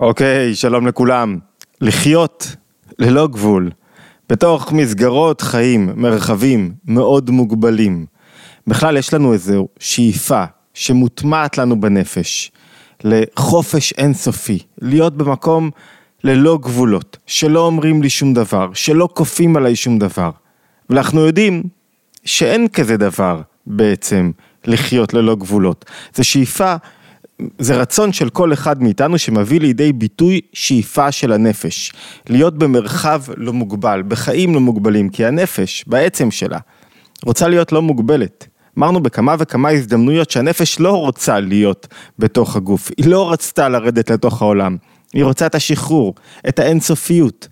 אוקיי, שלום לכולם. לחיות ללא גבול, בתוך מסגרות חיים, מרחבים מאוד מוגבלים. בכלל יש לנו איזו שאיפה שמוטמעת לנו בנפש, לחופש אינסופי, להיות במקום ללא גבולות, שלא אומרים לי שום דבר, שלא כופים עליי שום דבר. ואנחנו יודעים שאין כזה דבר בעצם לחיות ללא גבולות. זו שאיפה זה רצון של כל אחד מאיתנו שמביא לידי ביטוי שאיפה של הנפש. להיות במרחב לא מוגבל, בחיים לא מוגבלים, כי הנפש, בעצם שלה, רוצה להיות לא מוגבלת. אמרנו בכמה וכמה הזדמנויות שהנפש לא רוצה להיות בתוך הגוף, היא לא רצתה לרדת לתוך העולם, היא רוצה את השחרור, את האינסופיות.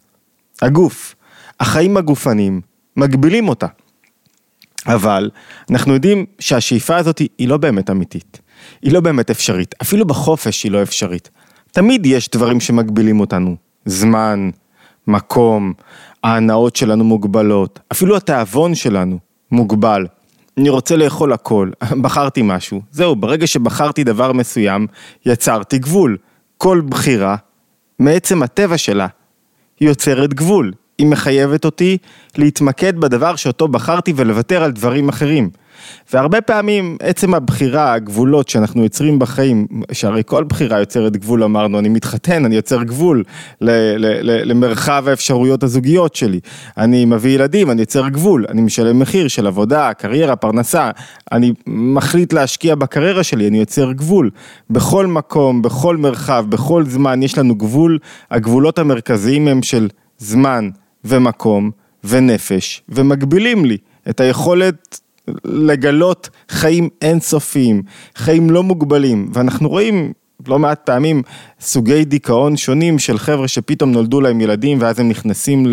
הגוף, החיים הגופניים, מגבילים אותה. אבל אנחנו יודעים שהשאיפה הזאת היא לא באמת אמיתית. היא לא באמת אפשרית, אפילו בחופש היא לא אפשרית. תמיד יש דברים שמגבילים אותנו, זמן, מקום, ההנאות שלנו מוגבלות, אפילו התיאבון שלנו מוגבל. אני רוצה לאכול הכל, בחרתי משהו, זהו, ברגע שבחרתי דבר מסוים, יצרתי גבול. כל בחירה, מעצם הטבע שלה, היא יוצרת גבול. היא מחייבת אותי להתמקד בדבר שאותו בחרתי ולוותר על דברים אחרים. והרבה פעמים עצם הבחירה, הגבולות שאנחנו יוצרים בחיים, שהרי כל בחירה יוצרת גבול אמרנו, אני מתחתן, אני יוצר גבול ל- ל- ל- למרחב האפשרויות הזוגיות שלי, אני מביא ילדים, אני יוצר גבול, אני משלם מחיר של עבודה, קריירה, פרנסה, אני מחליט להשקיע בקריירה שלי, אני יוצר גבול. בכל מקום, בכל מרחב, בכל זמן, יש לנו גבול, הגבולות המרכזיים הם של זמן ומקום ונפש, ומגבילים לי את היכולת לגלות חיים אינסופיים, חיים לא מוגבלים, ואנחנו רואים לא מעט פעמים סוגי דיכאון שונים של חבר'ה שפתאום נולדו להם ילדים ואז הם נכנסים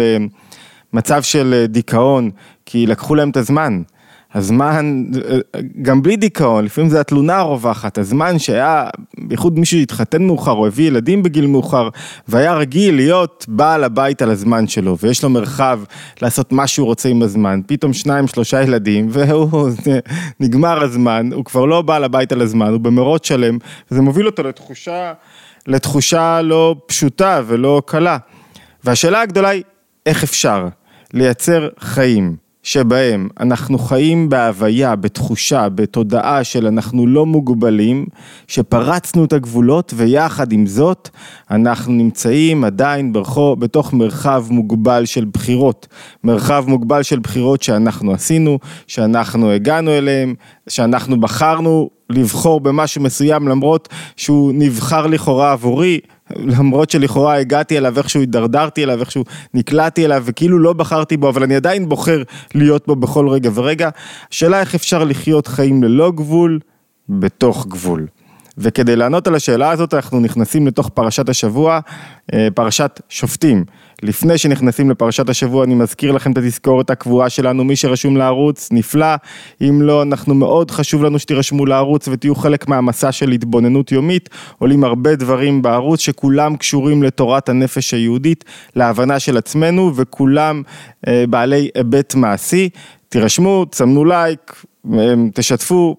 למצב של דיכאון כי לקחו להם את הזמן. הזמן, גם בלי דיכאון, לפעמים זה התלונה הרווחת, הזמן שהיה, בייחוד מישהו שהתחתן מאוחר או הביא ילדים בגיל מאוחר והיה רגיל להיות בעל הבית על הזמן שלו ויש לו מרחב לעשות מה שהוא רוצה עם הזמן, פתאום שניים שלושה ילדים והוא, נגמר הזמן, הוא כבר לא בעל הבית על הזמן, הוא במרוץ שלם וזה מוביל אותו לתחושה, לתחושה לא פשוטה ולא קלה. והשאלה הגדולה היא, איך אפשר לייצר חיים? שבהם אנחנו חיים בהוויה, בתחושה, בתודעה של אנחנו לא מוגבלים, שפרצנו את הגבולות ויחד עם זאת אנחנו נמצאים עדיין ברחו, בתוך מרחב מוגבל של בחירות, מרחב מוגבל של בחירות שאנחנו עשינו, שאנחנו הגענו אליהם, שאנחנו בחרנו לבחור במשהו מסוים למרות שהוא נבחר לכאורה עבורי, למרות שלכאורה הגעתי אליו, איכשהו הידרדרתי אליו, איכשהו נקלעתי אליו, וכאילו לא בחרתי בו, אבל אני עדיין בוחר להיות בו בכל רגע ורגע. השאלה איך אפשר לחיות חיים ללא גבול, בתוך גבול. וכדי לענות על השאלה הזאת אנחנו נכנסים לתוך פרשת השבוע, אה, פרשת שופטים. לפני שנכנסים לפרשת השבוע אני מזכיר לכם את התזכורת הקבועה שלנו, מי שרשום לערוץ נפלא, אם לא אנחנו מאוד חשוב לנו שתירשמו לערוץ ותהיו חלק מהמסע של התבוננות יומית, עולים הרבה דברים בערוץ שכולם קשורים לתורת הנפש היהודית, להבנה של עצמנו וכולם אה, בעלי היבט מעשי, תירשמו, תסמנו לייק, תשתפו,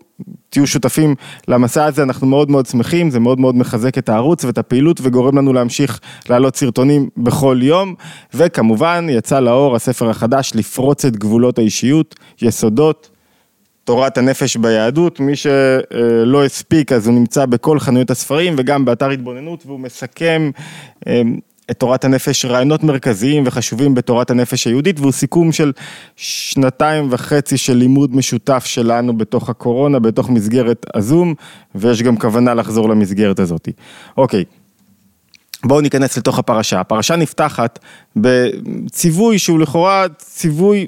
תהיו שותפים למסע הזה, אנחנו מאוד מאוד שמחים, זה מאוד מאוד מחזק את הערוץ ואת הפעילות וגורם לנו להמשיך להעלות סרטונים בכל יום, וכמובן יצא לאור הספר החדש לפרוץ את גבולות האישיות, יסודות. תורת הנפש ביהדות, מי שלא הספיק אז הוא נמצא בכל חנויות הספרים וגם באתר התבוננות והוא מסכם את תורת הנפש, רעיונות מרכזיים וחשובים בתורת הנפש היהודית, והוא סיכום של שנתיים וחצי של לימוד משותף שלנו בתוך הקורונה, בתוך מסגרת הזום, ויש גם כוונה לחזור למסגרת הזאת. אוקיי. בואו ניכנס לתוך הפרשה. הפרשה נפתחת בציווי שהוא לכאורה ציווי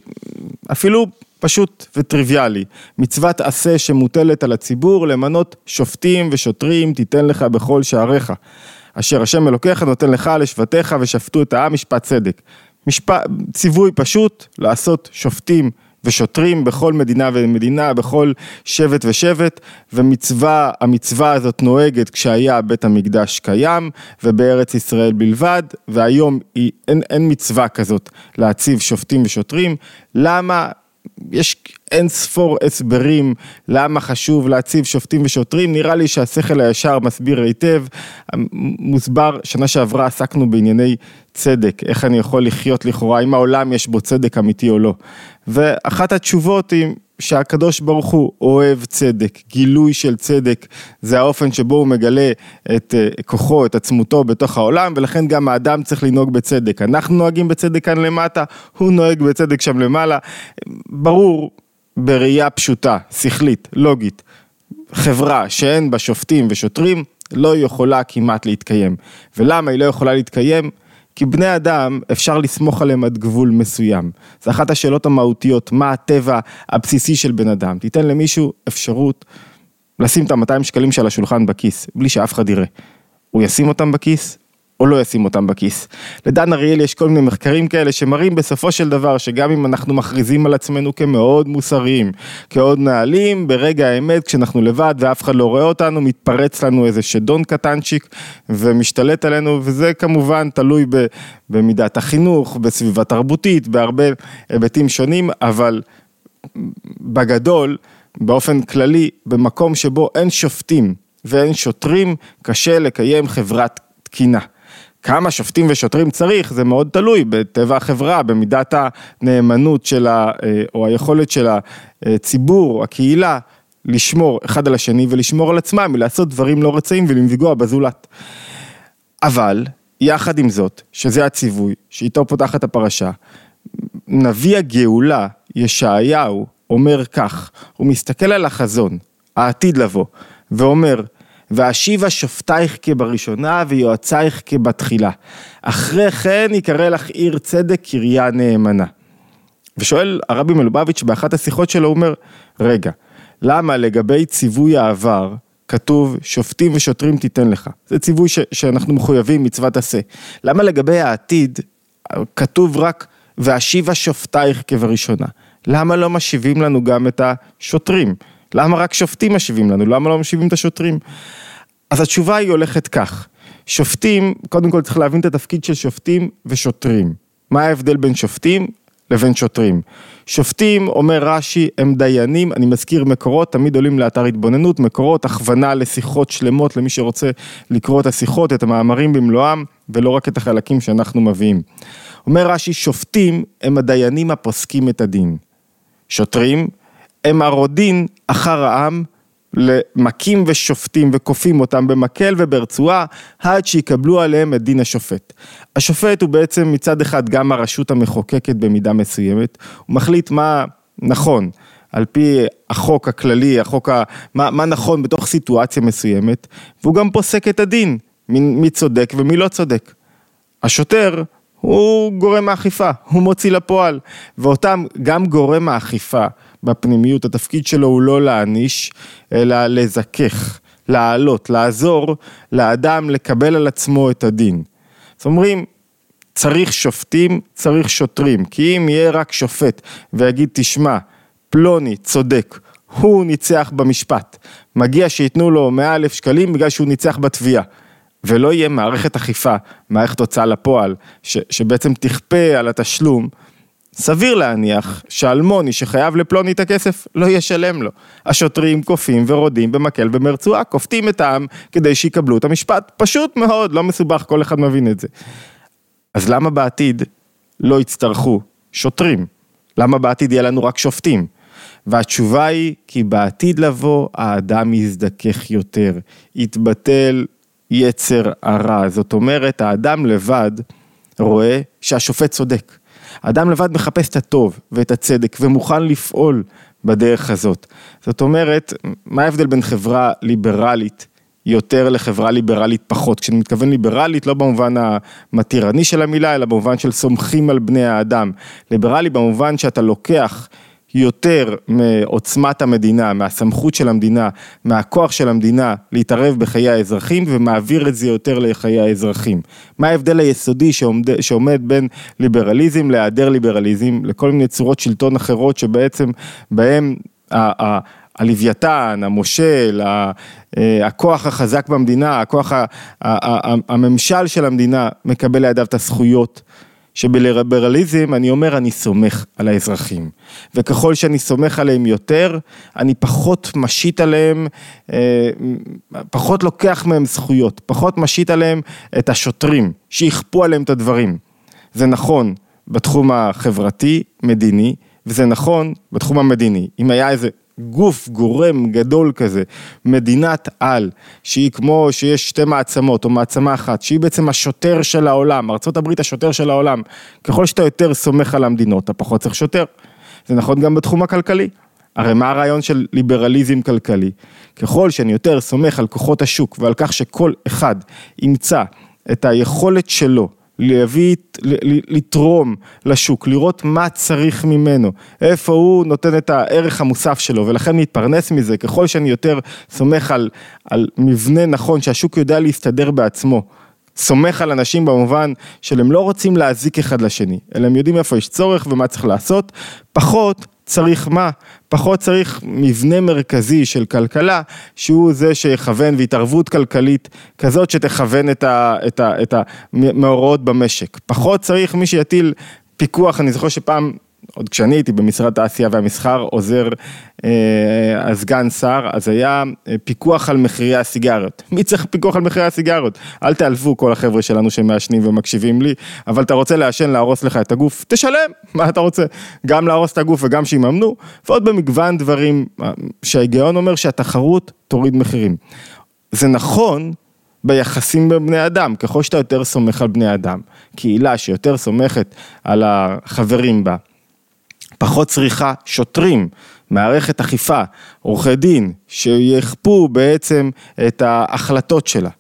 אפילו פשוט וטריוויאלי. מצוות עשה שמוטלת על הציבור למנות שופטים ושוטרים תיתן לך בכל שעריך. אשר השם אלוקיך נותן לך לשבטיך ושפטו את העם משפט צדק. משפט, ציווי פשוט לעשות שופטים ושוטרים בכל מדינה ומדינה, בכל שבט ושבט, ומצווה, המצווה הזאת נוהגת כשהיה בית המקדש קיים, ובארץ ישראל בלבד, והיום היא, אין, אין מצווה כזאת להציב שופטים ושוטרים. למה יש אין ספור הסברים למה חשוב להציב שופטים ושוטרים, נראה לי שהשכל הישר מסביר היטב, מוסבר, שנה שעברה עסקנו בענייני צדק, איך אני יכול לחיות לכאורה, אם העולם יש בו צדק אמיתי או לא. ואחת התשובות היא שהקדוש ברוך הוא אוהב צדק, גילוי של צדק, זה האופן שבו הוא מגלה את אה, כוחו, את עצמותו בתוך העולם, ולכן גם האדם צריך לנהוג בצדק. אנחנו נוהגים בצדק כאן למטה, הוא נוהג בצדק שם למעלה. ברור, בראייה פשוטה, שכלית, לוגית, חברה שאין בה שופטים ושוטרים, לא יכולה כמעט להתקיים. ולמה היא לא יכולה להתקיים? כי בני אדם, אפשר לסמוך עליהם עד גבול מסוים. זו אחת השאלות המהותיות, מה הטבע הבסיסי של בן אדם. תיתן למישהו אפשרות לשים את ה-200 שקלים של השולחן בכיס, בלי שאף אחד יראה. הוא ישים אותם בכיס, או לא ישים אותם בכיס. לדן אריאל יש כל מיני מחקרים כאלה שמראים בסופו של דבר שגם אם אנחנו מכריזים על עצמנו כמאוד מוסריים, כעוד נעלים, ברגע האמת כשאנחנו לבד ואף אחד לא רואה אותנו, מתפרץ לנו איזה שדון קטנצ'יק ומשתלט עלינו וזה כמובן תלוי במידת החינוך, בסביבה תרבותית, בהרבה היבטים שונים, אבל בגדול, באופן כללי, במקום שבו אין שופטים ואין שוטרים, קשה לקיים חברת תקינה. כמה שופטים ושוטרים צריך, זה מאוד תלוי בטבע החברה, במידת הנאמנות של ה... אה, או היכולת של הציבור, הקהילה, לשמור אחד על השני ולשמור על עצמם, מלעשות דברים לא רצאים ולפגוע בזולת. אבל, יחד עם זאת, שזה הציווי, שאיתו פותחת הפרשה, נביא הגאולה, ישעיהו, אומר כך, הוא מסתכל על החזון, העתיד לבוא, ואומר, ואשיבה שופטייך כבראשונה ויועצייך כבתחילה. אחרי כן יקרא לך עיר צדק קריה נאמנה. ושואל הרבי מלובביץ' באחת השיחות שלו, הוא אומר, רגע, למה לגבי ציווי העבר כתוב שופטים ושוטרים תיתן לך? זה ציווי ש- שאנחנו מחויבים מצוות עשה. למה לגבי העתיד כתוב רק ואשיבה שופטייך כבראשונה? למה לא משיבים לנו גם את השוטרים? למה רק שופטים משיבים לנו? למה לא משיבים את השוטרים? אז התשובה היא הולכת כך, שופטים, קודם כל צריך להבין את התפקיד של שופטים ושוטרים. מה ההבדל בין שופטים לבין שוטרים? שופטים, אומר רש"י, הם דיינים, אני מזכיר מקורות, תמיד עולים לאתר התבוננות, מקורות, הכוונה לשיחות שלמות למי שרוצה לקרוא את השיחות, את המאמרים במלואם, ולא רק את החלקים שאנחנו מביאים. אומר רש"י, שופטים הם הדיינים הפוסקים את הדין. שוטרים הם הרודין אחר העם למכים ושופטים וכופים אותם במקל וברצועה עד שיקבלו עליהם את דין השופט. השופט הוא בעצם מצד אחד גם הרשות המחוקקת במידה מסוימת, הוא מחליט מה נכון על פי החוק הכללי, החוק ה... מה, מה נכון בתוך סיטואציה מסוימת, והוא גם פוסק את הדין, מי, צודק ומי לא צודק. השוטר הוא גורם האכיפה, הוא מוציא לפועל, ואותם גם גורם האכיפה בפנימיות, התפקיד שלו הוא לא להעניש, אלא לזכך, להעלות, לעזור לאדם לקבל על עצמו את הדין. זאת אומרים, צריך שופטים, צריך שוטרים, כי אם יהיה רק שופט ויגיד, תשמע, פלוני צודק, הוא ניצח במשפט, מגיע שייתנו לו 100 אלף שקלים בגלל שהוא ניצח בתביעה. ולא יהיה מערכת אכיפה, מערכת הוצאה לפועל, ש, שבעצם תכפה על התשלום, סביר להניח שאלמוני שחייב לפלוני את הכסף לא ישלם לו. השוטרים כופים ורודים במקל ומרצועה, כופתים את העם כדי שיקבלו את המשפט. פשוט מאוד, לא מסובך, כל אחד מבין את זה. אז למה בעתיד לא יצטרכו שוטרים? למה בעתיד יהיה לנו רק שופטים? והתשובה היא כי בעתיד לבוא האדם יזדכך יותר, יתבטל יצר הרע. זאת אומרת, האדם לבד רואה שהשופט צודק. האדם לבד מחפש את הטוב ואת הצדק ומוכן לפעול בדרך הזאת. זאת אומרת, מה ההבדל בין חברה ליברלית יותר לחברה ליברלית פחות? כשאני מתכוון ליברלית לא במובן המתירני של המילה, אלא במובן של סומכים על בני האדם. ליברלי במובן שאתה לוקח יותר מעוצמת המדינה, מהסמכות של המדינה, מהכוח של המדינה להתערב בחיי האזרחים ומעביר את זה יותר לחיי האזרחים. מה ההבדל היסודי שעומד, שעומד בין ליברליזם להיעדר ליברליזם, לכל מיני צורות שלטון אחרות שבעצם בהם הלוויתן, המושל, אה, הכוח החזק במדינה, הכוח הממשל של המדינה מקבל לידיו את הזכויות שבליברליזם אני אומר אני סומך על האזרחים וככל שאני סומך עליהם יותר אני פחות משית עליהם, אה, פחות לוקח מהם זכויות, פחות משית עליהם את השוטרים שיכפו עליהם את הדברים. זה נכון בתחום החברתי, מדיני, וזה נכון בתחום המדיני. אם היה איזה גוף גורם גדול כזה, מדינת על, שהיא כמו שיש שתי מעצמות או מעצמה אחת, שהיא בעצם השוטר של העולם, ארה"ב השוטר של העולם, ככל שאתה יותר סומך על המדינות, אתה פחות צריך שוטר. זה נכון גם בתחום הכלכלי. הרי מה הרעיון של ליברליזם כלכלי? ככל שאני יותר סומך על כוחות השוק ועל כך שכל אחד ימצא את היכולת שלו להביא, לתרום לשוק, לראות מה צריך ממנו, איפה הוא נותן את הערך המוסף שלו ולכן להתפרנס מזה, ככל שאני יותר סומך על, על מבנה נכון שהשוק יודע להסתדר בעצמו. סומך על אנשים במובן של הם לא רוצים להזיק אחד לשני, אלא הם יודעים איפה יש צורך ומה צריך לעשות, פחות צריך מה? פחות צריך מבנה מרכזי של כלכלה, שהוא זה שיכוון והתערבות כלכלית כזאת שתכוון את, ה, את, ה, את המאורעות במשק. פחות צריך מי שיטיל פיקוח, אני זוכר שפעם עוד כשאני הייתי במשרד התעשייה והמסחר, עוזר אה, הסגן שר, אז היה אה, פיקוח על מחירי הסיגריות. מי צריך פיקוח על מחירי הסיגריות? אל תעלבו כל החבר'ה שלנו שמעשנים ומקשיבים לי, אבל אתה רוצה לעשן, להרוס לך את הגוף, תשלם, מה אתה רוצה? גם להרוס את הגוף וגם שיממנו, ועוד במגוון דברים אה, שההיגיון אומר שהתחרות תוריד מחירים. זה נכון ביחסים בין בני אדם, ככל שאתה יותר סומך על בני אדם, קהילה שיותר סומכת על החברים בה. פחות צריכה שוטרים, מערכת אכיפה, עורכי דין, שיכפו בעצם את ההחלטות שלה.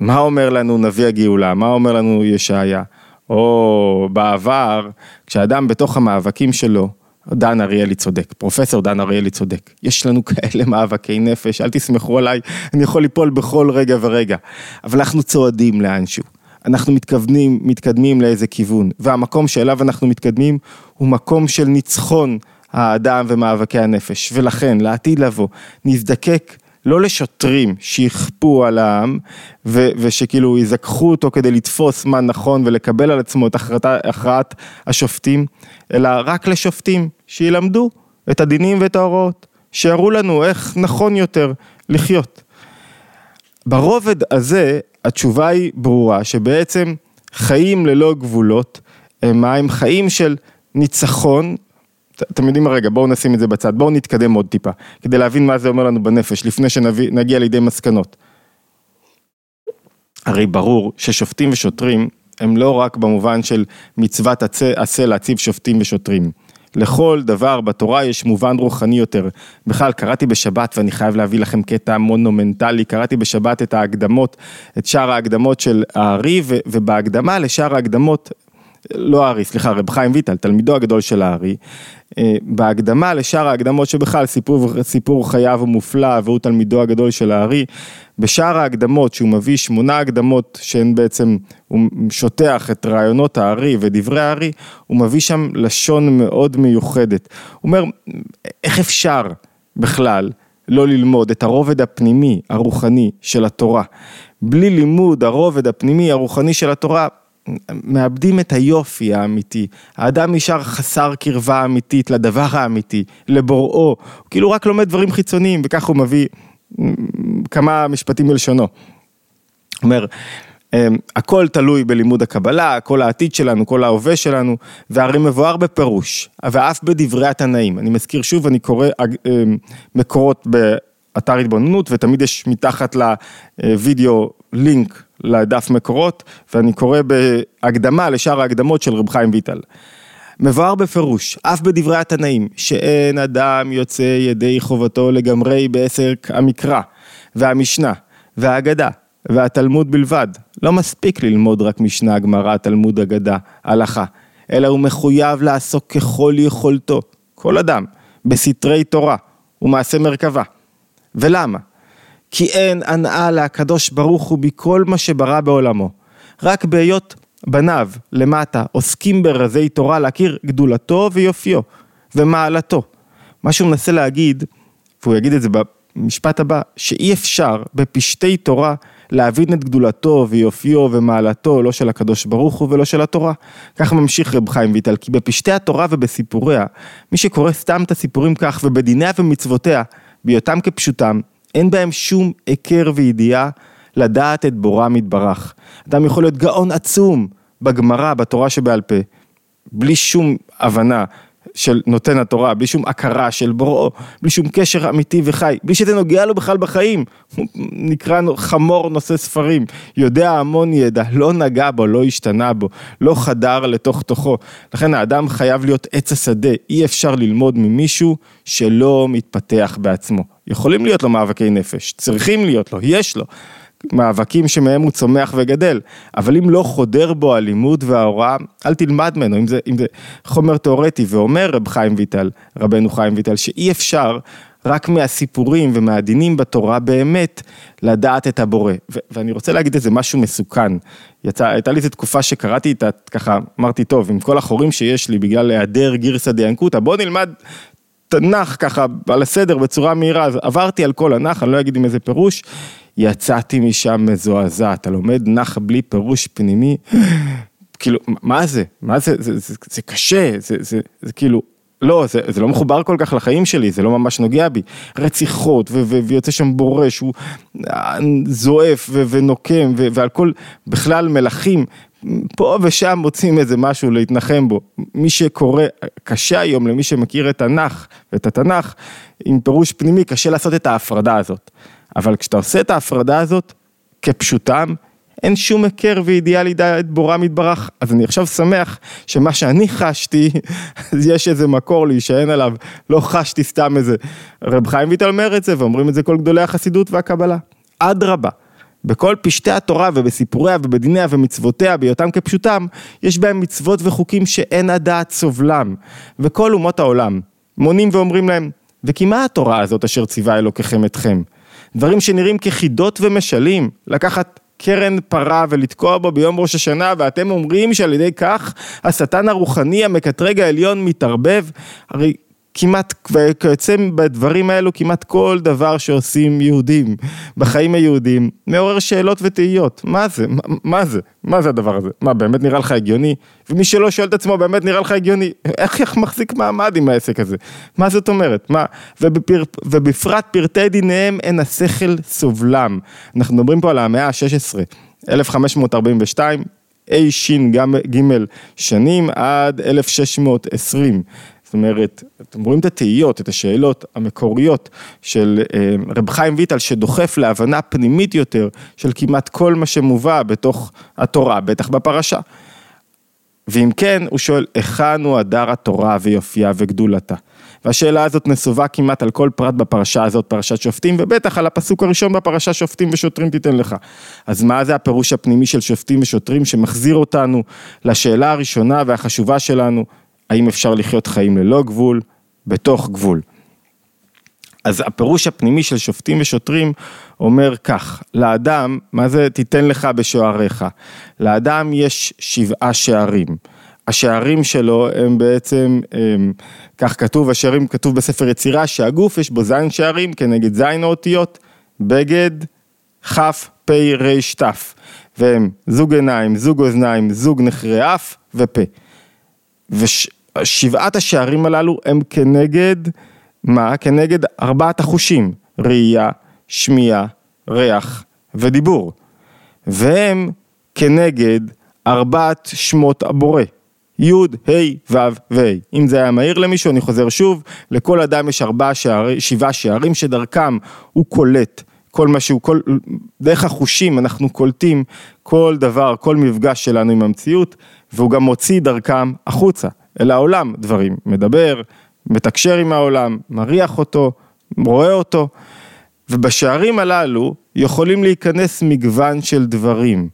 מה אומר לנו נביא הגאולה? מה אומר לנו ישעיה? או בעבר, כשאדם בתוך המאבקים שלו, דן אריאלי צודק, פרופסור דן אריאלי צודק. יש לנו כאלה מאבקי נפש, אל תסמכו עליי, אני יכול ליפול בכל רגע ורגע. אבל אנחנו צועדים לאנשהו. אנחנו מתכוונים, מתקדמים לאיזה כיוון, והמקום שאליו אנחנו מתקדמים הוא מקום של ניצחון האדם ומאבקי הנפש, ולכן לעתיד לבוא נזדקק לא לשוטרים שיכפו על העם ו- ושכאילו יזכחו אותו כדי לתפוס מה נכון ולקבל על עצמו את הכרעת, הכרעת השופטים, אלא רק לשופטים שילמדו את הדינים ואת ההוראות, שיראו לנו איך נכון יותר לחיות. ברובד הזה התשובה היא ברורה, שבעצם חיים ללא גבולות, מה הם חיים של ניצחון, אתם יודעים מה רגע, בואו נשים את זה בצד, בואו נתקדם עוד טיפה, כדי להבין מה זה אומר לנו בנפש, לפני שנגיע לידי מסקנות. הרי ברור ששופטים ושוטרים הם לא רק במובן של מצוות עשה להציב שופטים ושוטרים. לכל דבר בתורה יש מובן רוחני יותר. בכלל, קראתי בשבת, ואני חייב להביא לכם קטע מונומנטלי, קראתי בשבת את ההקדמות, את שאר ההקדמות של הארי, ובהקדמה לשאר ההקדמות, לא הארי, סליחה, רב חיים ויטל, תלמידו הגדול של הארי, אה, בהקדמה לשאר ההקדמות שבכלל סיפור, סיפור חייו מופלא והוא תלמידו הגדול של הארי, בשאר ההקדמות שהוא מביא שמונה הקדמות שהן בעצם, הוא שוטח את רעיונות הארי ודברי הארי, הוא מביא שם לשון מאוד מיוחדת. הוא אומר, איך אפשר בכלל לא ללמוד את הרובד הפנימי, הרוחני של התורה? בלי לימוד הרובד הפנימי, הרוחני של התורה, מאבדים את היופי האמיתי, האדם נשאר חסר קרבה אמיתית לדבר האמיתי, לבוראו, הוא כאילו רק לומד דברים חיצוניים וככה הוא מביא כמה משפטים מלשונו. אומר, אמ, הכל תלוי בלימוד הקבלה, כל העתיד שלנו, כל ההווה שלנו, והרי מבואר בפירוש, ואף בדברי התנאים. אני מזכיר שוב, אני קורא אמ, מקורות באתר התבוננות, ותמיד יש מתחת לוידאו לינק לדף מקורות, ואני קורא בהקדמה לשאר ההקדמות של רב חיים ויטל. מבואר בפירוש, אף בדברי התנאים, שאין אדם יוצא ידי חובתו לגמרי בעסק המקרא, והמשנה, והאגדה, והתלמוד בלבד. לא מספיק ללמוד רק משנה, גמרא, תלמוד, אגדה, הלכה, אלא הוא מחויב לעסוק ככל יכולתו, כל אדם, בסתרי תורה ומעשה מרכבה. ולמה? כי אין הנאה להקדוש ברוך הוא בכל מה שברא בעולמו. רק בהיות בניו למטה עוסקים ברזי תורה להכיר גדולתו ויופיו ומעלתו. מה שהוא מנסה להגיד, והוא יגיד את זה במשפט הבא, שאי אפשר בפשטי תורה להבין את גדולתו ויופיו ומעלתו, לא של הקדוש ברוך הוא ולא של התורה. כך ממשיך רב חיים ויטל, כי בפשטי התורה ובסיפוריה, מי שקורא סתם את הסיפורים כך ובדיניה ומצוותיה, בהיותם כפשוטם, אין בהם שום היכר וידיעה לדעת את בורם יתברך. אדם יכול להיות גאון עצום בגמרא, בתורה שבעל פה, בלי שום הבנה של נותן התורה, בלי שום הכרה של בוראו, בלי שום קשר אמיתי וחי, בלי שזה נוגע לו בכלל בחיים. הוא נקרא חמור נושא ספרים, יודע המון ידע, לא נגע בו, לא השתנה בו, לא חדר לתוך תוכו. לכן האדם חייב להיות עץ השדה, אי אפשר ללמוד ממישהו שלא מתפתח בעצמו. יכולים להיות לו מאבקי נפש, צריכים להיות לו, יש לו. מאבקים שמהם הוא צומח וגדל, אבל אם לא חודר בו הלימוד וההוראה, אל תלמד ממנו, אם זה, אם זה חומר תיאורטי, ואומר רב חיים ויטל, רבנו חיים ויטל, שאי אפשר רק מהסיפורים ומהדינים בתורה באמת לדעת את הבורא. ו- ואני רוצה להגיד איזה משהו מסוכן. יצא, הייתה לי איזו תקופה שקראתי את ה... ככה, אמרתי, טוב, עם כל החורים שיש לי בגלל היעדר גירסא דיאנקותא, בוא נלמד תנ"ך ככה על הסדר בצורה מהירה, אז עברתי על כל הנח, אני לא אגיד עם איזה פירוש, יצאתי משם מזועזע, אתה לומד נח בלי פירוש פנימי, כאילו, מה זה? מה זה? זה, זה, זה קשה, זה, זה, זה כאילו, לא, זה, זה לא מחובר כל כך לחיים שלי, זה לא ממש נוגע בי. רציחות, ו, ו, ויוצא שם בורש, הוא אה, זועף ו, ונוקם, ו, ועל כל, בכלל מלכים, פה ושם מוצאים איזה משהו להתנחם בו. מי שקורא, קשה היום למי שמכיר את התנ"ך ואת התנ"ך, עם פירוש פנימי, קשה לעשות את ההפרדה הזאת. אבל כשאתה עושה את ההפרדה הזאת כפשוטם, אין שום היכר וידיעה לידע את בורם יתברך. אז אני עכשיו שמח שמה שאני חשתי, אז יש איזה מקור להישען עליו, לא חשתי סתם איזה. רב חיים ויטל אומר את זה, ואומרים את זה כל גדולי החסידות והקבלה. אדרבה. בכל פשטי התורה ובסיפוריה ובדיניה ומצוותיה בהיותם כפשוטם, יש בהם מצוות וחוקים שאין הדעת סובלם. וכל אומות העולם מונים ואומרים להם, וכי מה התורה הזאת אשר ציווה אלוקיכם אתכם? דברים שנראים כחידות ומשלים, לקחת קרן פרה ולתקוע בו ביום ראש השנה ואתם אומרים שעל ידי כך השטן הרוחני המקטרג העליון מתערבב, הרי כמעט, וכיוצא בדברים האלו כמעט כל דבר שעושים יהודים בחיים היהודים מעורר שאלות ותהיות, מה זה, מה, מה זה, מה זה הדבר הזה, מה באמת נראה לך הגיוני? ומי שלא שואל את עצמו באמת נראה לך הגיוני, איך, איך מחזיק מעמד עם העסק הזה, מה זאת אומרת, מה, ובפר, ובפרט פרטי דיניהם אין השכל סובלם, אנחנו מדברים פה על המאה ה-16, 1542, ש"ג שנים עד 1620. זאת אומרת, אתם רואים את התהיות, את השאלות המקוריות של אה, רב חיים ויטל שדוחף להבנה פנימית יותר של כמעט כל מה שמובא בתוך התורה, בטח בפרשה. ואם כן, הוא שואל, היכן הוא הדר התורה ויופייה וגדולתה? והשאלה הזאת נסובה כמעט על כל פרט בפרשה הזאת, פרשת שופטים, ובטח על הפסוק הראשון בפרשה שופטים ושוטרים תיתן לך. אז מה זה הפירוש הפנימי של שופטים ושוטרים שמחזיר אותנו לשאלה הראשונה והחשובה שלנו, האם אפשר לחיות חיים ללא גבול, בתוך גבול. אז הפירוש הפנימי של שופטים ושוטרים אומר כך, לאדם, מה זה תיתן לך בשועריך? לאדם יש שבעה שערים. השערים שלו הם בעצם, הם, כך כתוב, השערים כתוב בספר יצירה שהגוף יש בו זין שערים כנגד זין האותיות, בגד, כ', פ', ר', ת', והם זוג עיניים, זוג אוזניים, זוג נחרי אף ופה. וש... שבעת השערים הללו הם כנגד, מה? כנגד ארבעת החושים, ראייה, שמיעה, ריח ודיבור. והם כנגד ארבעת שמות הבורא, י', ה', ו' וה'. אם זה היה מהיר למישהו, אני חוזר שוב, לכל אדם יש ארבעה שערים, שבעה שערים שדרכם הוא קולט. כל מה שהוא, כל, דרך החושים אנחנו קולטים כל דבר, כל מפגש שלנו עם המציאות, והוא גם מוציא דרכם החוצה. אל העולם דברים, מדבר, מתקשר עם העולם, מריח אותו, רואה אותו, ובשערים הללו יכולים להיכנס מגוון של דברים,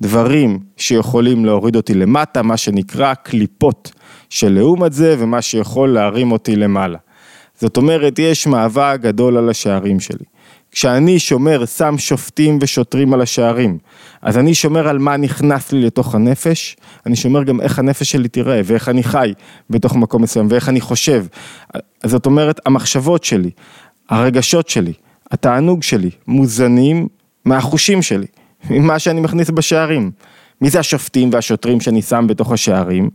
דברים שיכולים להוריד אותי למטה, מה שנקרא קליפות שלעומת זה ומה שיכול להרים אותי למעלה. זאת אומרת, יש מאבק גדול על השערים שלי. כשאני שומר, שם שופטים ושוטרים על השערים, אז אני שומר על מה נכנס לי לתוך הנפש, אני שומר גם איך הנפש שלי תראה, ואיך אני חי בתוך מקום מסוים, ואיך אני חושב. זאת אומרת, המחשבות שלי, הרגשות שלי, התענוג שלי, מוזנים מהחושים שלי. ממה שאני מכניס בשערים. מי זה השופטים והשוטרים שאני שם בתוך השערים?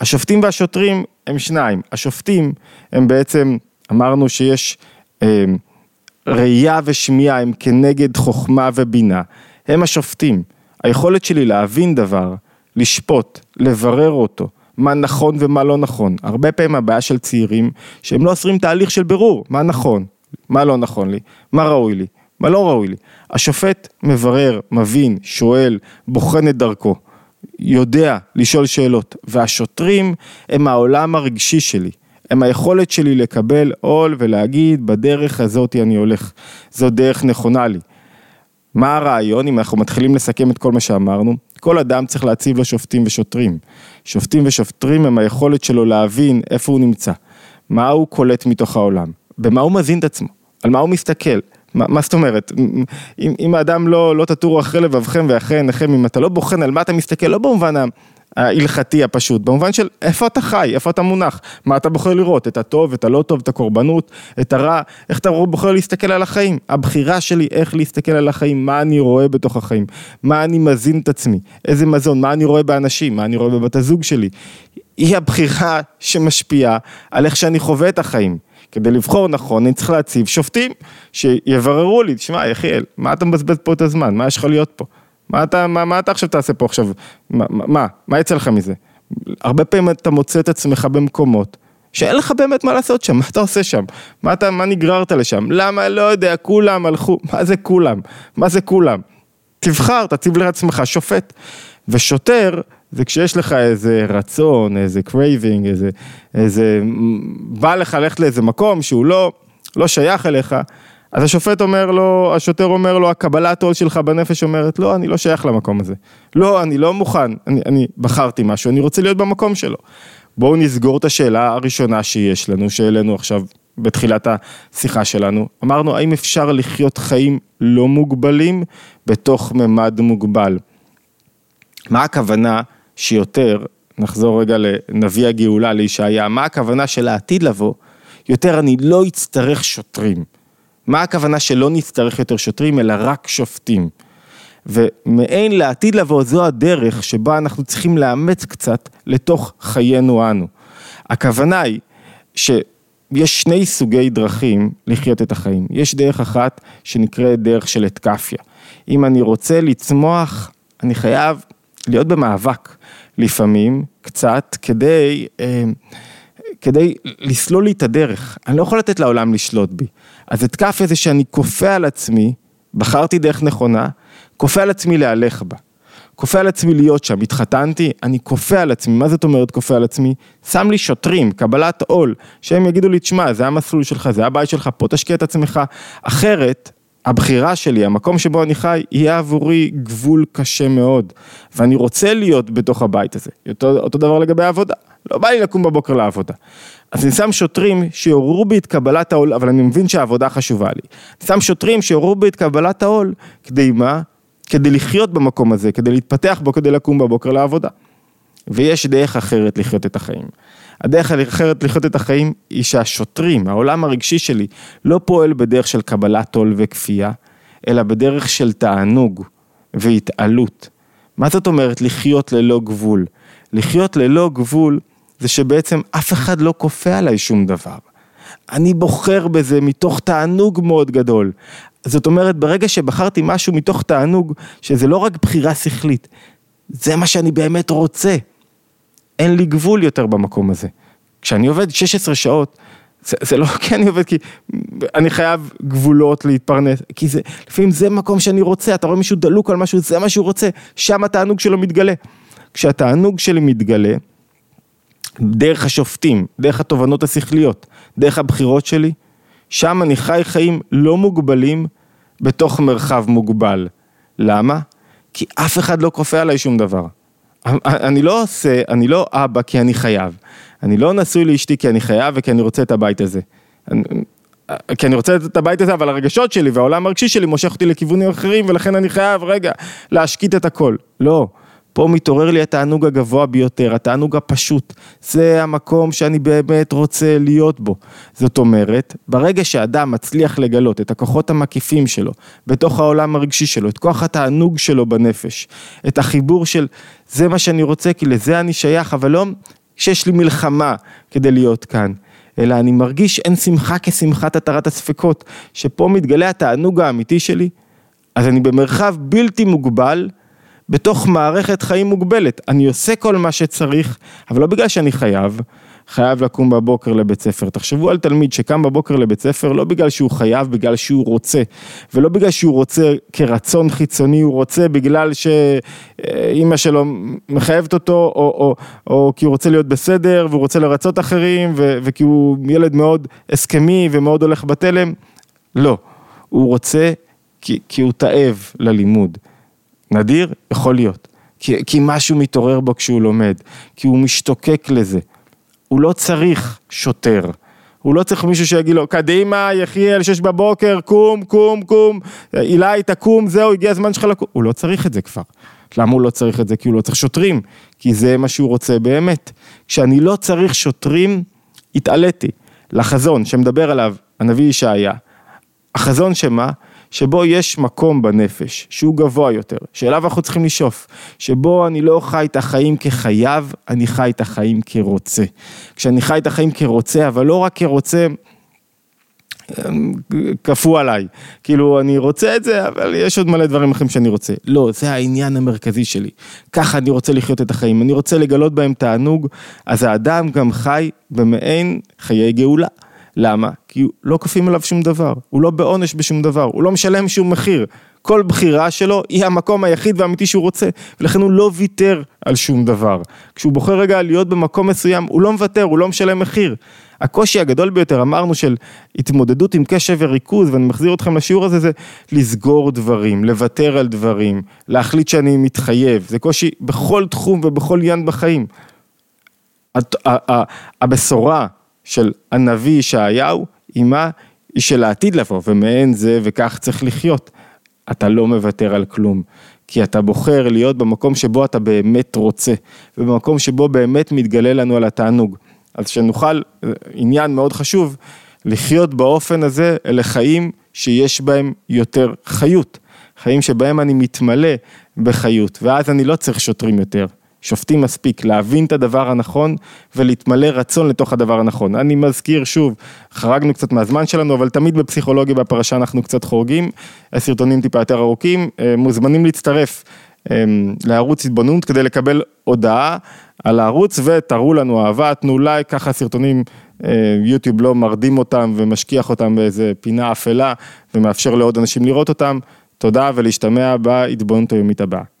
השופטים והשוטרים הם שניים. השופטים הם בעצם, אמרנו שיש אה, ראייה ושמיעה הם כנגד חוכמה ובינה. הם השופטים. היכולת שלי להבין דבר, לשפוט, לברר אותו, מה נכון ומה לא נכון. הרבה פעמים הבעיה של צעירים, שהם לא עושים תהליך של בירור, מה נכון, מה לא נכון לי, מה ראוי לי, מה לא ראוי לי. השופט מברר, מבין, שואל, בוחן את דרכו, יודע לשאול שאלות, והשוטרים הם העולם הרגשי שלי. הם היכולת שלי לקבל עול ולהגיד בדרך הזאת אני הולך, זו דרך נכונה לי. מה הרעיון אם אנחנו מתחילים לסכם את כל מה שאמרנו? כל אדם צריך להציב לו שופטים ושוטרים. שופטים ושוטרים הם היכולת שלו להבין איפה הוא נמצא, מה הוא קולט מתוך העולם, במה הוא מזין את עצמו, על מה הוא מסתכל. מה, מה זאת אומרת? אם, אם האדם לא, לא תטורו אחרי לבבכם ואחרי עיניכם, אם אתה לא בוחן על מה אתה מסתכל, לא במובן ההלכתי הפשוט, במובן של איפה אתה חי, איפה אתה מונח, מה אתה בוחר לראות, את הטוב, את הלא טוב, את הקורבנות, את הרע, איך אתה בוחר להסתכל על החיים, הבחירה שלי איך להסתכל על החיים, מה אני רואה בתוך החיים, מה אני מזין את עצמי, איזה מזון, מה אני רואה באנשים, מה אני רואה בבת הזוג שלי, היא הבחירה שמשפיעה על איך שאני חווה את החיים. כדי לבחור נכון, אני צריך להציב שופטים שיבררו לי, תשמע יחיאל, מה אתה מבזבז פה את הזמן, מה יש לך להיות פה? מה אתה, מה, מה אתה עכשיו תעשה פה עכשיו? מה, מה, מה יצא לך מזה? הרבה פעמים אתה מוצא את עצמך במקומות שאין לך באמת מה לעשות שם, מה אתה עושה שם? מה אתה, מה נגררת לשם? למה? לא יודע, כולם הלכו, מה זה כולם? מה זה כולם? תבחר, תציב לעצמך שופט. ושוטר, זה כשיש לך איזה רצון, איזה craving, איזה, איזה, בא לך ללכת לאיזה מקום שהוא לא, לא שייך אליך, אז השופט אומר לו, השוטר אומר לו, הקבלת עול שלך בנפש אומרת, לא, אני לא שייך למקום הזה. לא, אני לא מוכן, אני, אני בחרתי משהו, אני רוצה להיות במקום שלו. בואו נסגור את השאלה הראשונה שיש לנו, שהעלינו עכשיו בתחילת השיחה שלנו. אמרנו, האם אפשר לחיות חיים לא מוגבלים בתוך ממד מוגבל? מה הכוונה שיותר, נחזור רגע לנביא הגאולה, לישעיה, מה הכוונה של העתיד לבוא? יותר אני לא אצטרך שוטרים. מה הכוונה שלא נצטרך יותר שוטרים, אלא רק שופטים. ומעין לעתיד לבוא, זו הדרך שבה אנחנו צריכים לאמץ קצת לתוך חיינו אנו. הכוונה היא שיש שני סוגי דרכים לחיות את החיים. יש דרך אחת שנקראת דרך של אתקפיה. אם אני רוצה לצמוח, אני חייב להיות במאבק לפעמים, קצת, כדי... אה, כדי לסלול לי את הדרך, אני לא יכול לתת לעולם לשלוט בי. אז התקף איזה שאני כופה על עצמי, בחרתי דרך נכונה, כופה על עצמי להלך בה. כופה על עצמי להיות שם, התחתנתי, אני כופה על עצמי, מה זאת אומרת כופה על עצמי? שם לי שוטרים, קבלת עול, שהם יגידו לי, תשמע, זה המסלול שלך, זה הבית שלך, פה תשקיע את עצמך, אחרת, הבחירה שלי, המקום שבו אני חי, יהיה עבורי גבול קשה מאוד, ואני רוצה להיות בתוך הבית הזה, אותו, אותו דבר לגבי העבודה. לא בא לי לקום בבוקר לעבודה. אז אני שם שוטרים שיעוררו בי את קבלת העול, אבל אני מבין שהעבודה חשובה לי. אני שם שוטרים שיעוררו בי את קבלת העול, כדי מה? כדי לחיות במקום הזה, כדי להתפתח בו, כדי לקום בבוקר לעבודה. ויש דרך אחרת לחיות את החיים. הדרך האחרת לחיות את החיים היא שהשוטרים, העולם הרגשי שלי, לא פועל בדרך של קבלת עול וכפייה, אלא בדרך של תענוג והתעלות. מה זאת אומרת לחיות ללא גבול? לחיות ללא גבול זה שבעצם אף אחד לא כופה עליי שום דבר. אני בוחר בזה מתוך תענוג מאוד גדול. זאת אומרת, ברגע שבחרתי משהו מתוך תענוג, שזה לא רק בחירה שכלית, זה מה שאני באמת רוצה. אין לי גבול יותר במקום הזה. כשאני עובד 16 שעות, זה, זה לא כי אני עובד, כי אני חייב גבולות להתפרנס, כי זה, לפעמים זה מקום שאני רוצה, אתה רואה מישהו דלוק על משהו, זה מה שהוא רוצה, שם התענוג שלו מתגלה. כשהתענוג שלי מתגלה, דרך השופטים, דרך התובנות השכליות, דרך הבחירות שלי, שם אני חי חיים לא מוגבלים בתוך מרחב מוגבל. למה? כי אף אחד לא כופה עליי שום דבר. אני לא עושה, אני לא אבא כי אני חייב. אני לא נשוי לאשתי כי אני חייב וכי אני רוצה את הבית הזה. כי אני רוצה את הבית הזה, אבל הרגשות שלי והעולם הרגשי שלי מושך אותי לכיוונים אחרים ולכן אני חייב רגע להשקיט את הכל. לא. פה מתעורר לי התענוג הגבוה ביותר, התענוג הפשוט. זה המקום שאני באמת רוצה להיות בו. זאת אומרת, ברגע שאדם מצליח לגלות את הכוחות המקיפים שלו, בתוך העולם הרגשי שלו, את כוח התענוג שלו בנפש, את החיבור של זה מה שאני רוצה, כי לזה אני שייך, אבל לא שיש לי מלחמה כדי להיות כאן. אלא אני מרגיש אין שמחה כשמחת התרת הספקות, שפה מתגלה התענוג האמיתי שלי, אז אני במרחב בלתי מוגבל, בתוך מערכת חיים מוגבלת. אני עושה כל מה שצריך, אבל לא בגלל שאני חייב, חייב לקום בבוקר לבית ספר. תחשבו על תלמיד שקם בבוקר לבית ספר לא בגלל שהוא חייב, בגלל שהוא רוצה. ולא בגלל שהוא רוצה כרצון חיצוני, הוא רוצה בגלל שאימא שלו מחייבת אותו, או, או, או כי הוא רוצה להיות בסדר, והוא רוצה לרצות אחרים, ו, וכי הוא ילד מאוד הסכמי ומאוד הולך בתלם. לא, הוא רוצה כי, כי הוא תאב ללימוד. נדיר? יכול להיות. כי, כי משהו מתעורר בו כשהוא לומד, כי הוא משתוקק לזה. הוא לא צריך שוטר. הוא לא צריך מישהו שיגיד לו, קדימה, יחיאל, שש בבוקר, קום, קום, קום, אילי, תקום, זהו, הגיע הזמן שלך לקום. הוא לא צריך את זה כבר. למה הוא לא צריך את זה? כי הוא לא צריך שוטרים, כי זה מה שהוא רוצה באמת. כשאני לא צריך שוטרים, התעליתי לחזון שמדבר עליו הנביא ישעיה. החזון שמה? שבו יש מקום בנפש, שהוא גבוה יותר, שאליו אנחנו צריכים לשאוף, שבו אני לא חי את החיים כחייב, אני חי את החיים כרוצה. כשאני חי את החיים כרוצה, אבל לא רק כרוצה, אמ, כפו עליי, כאילו אני רוצה את זה, אבל יש עוד מלא דברים אחרים שאני רוצה. לא, זה העניין המרכזי שלי. ככה אני רוצה לחיות את החיים, אני רוצה לגלות בהם תענוג, אז האדם גם חי במעין חיי גאולה. למה? כי לא כופים עליו שום דבר, הוא לא בעונש בשום דבר, הוא לא משלם שום מחיר. כל בחירה שלו היא המקום היחיד והאמיתי שהוא רוצה, ולכן הוא לא ויתר על שום דבר. כשהוא בוחר רגע להיות במקום מסוים, הוא לא מוותר, הוא לא משלם מחיר. הקושי הגדול ביותר, אמרנו, של התמודדות עם קשב וריכוז, ואני מחזיר אתכם לשיעור הזה, זה לסגור דברים, לוותר על דברים, להחליט שאני מתחייב. זה קושי בכל תחום ובכל עניין בחיים. הבשורה של הנביא ישעיהו, היא מה? היא של העתיד לבוא, ומעין זה וכך צריך לחיות. אתה לא מוותר על כלום, כי אתה בוחר להיות במקום שבו אתה באמת רוצה, ובמקום שבו באמת מתגלה לנו על התענוג. אז שנוכל, עניין מאוד חשוב, לחיות באופן הזה, אלה חיים שיש בהם יותר חיות, חיים שבהם אני מתמלא בחיות, ואז אני לא צריך שוטרים יותר. שופטים מספיק להבין את הדבר הנכון ולהתמלא רצון לתוך הדבר הנכון. אני מזכיר שוב, חרגנו קצת מהזמן שלנו, אבל תמיד בפסיכולוגיה בפרשה אנחנו קצת חורגים, הסרטונים טיפה יותר ארוכים, אה, מוזמנים להצטרף אה, לערוץ התבוננות כדי לקבל הודעה על הערוץ ותראו לנו אהבה, תנו לייק, ככה סרטונים אה, יוטיוב לא מרדים אותם ומשכיח אותם באיזה פינה אפלה ומאפשר לעוד אנשים לראות אותם. תודה ולהשתמע בהתבוננות היומית הבאה.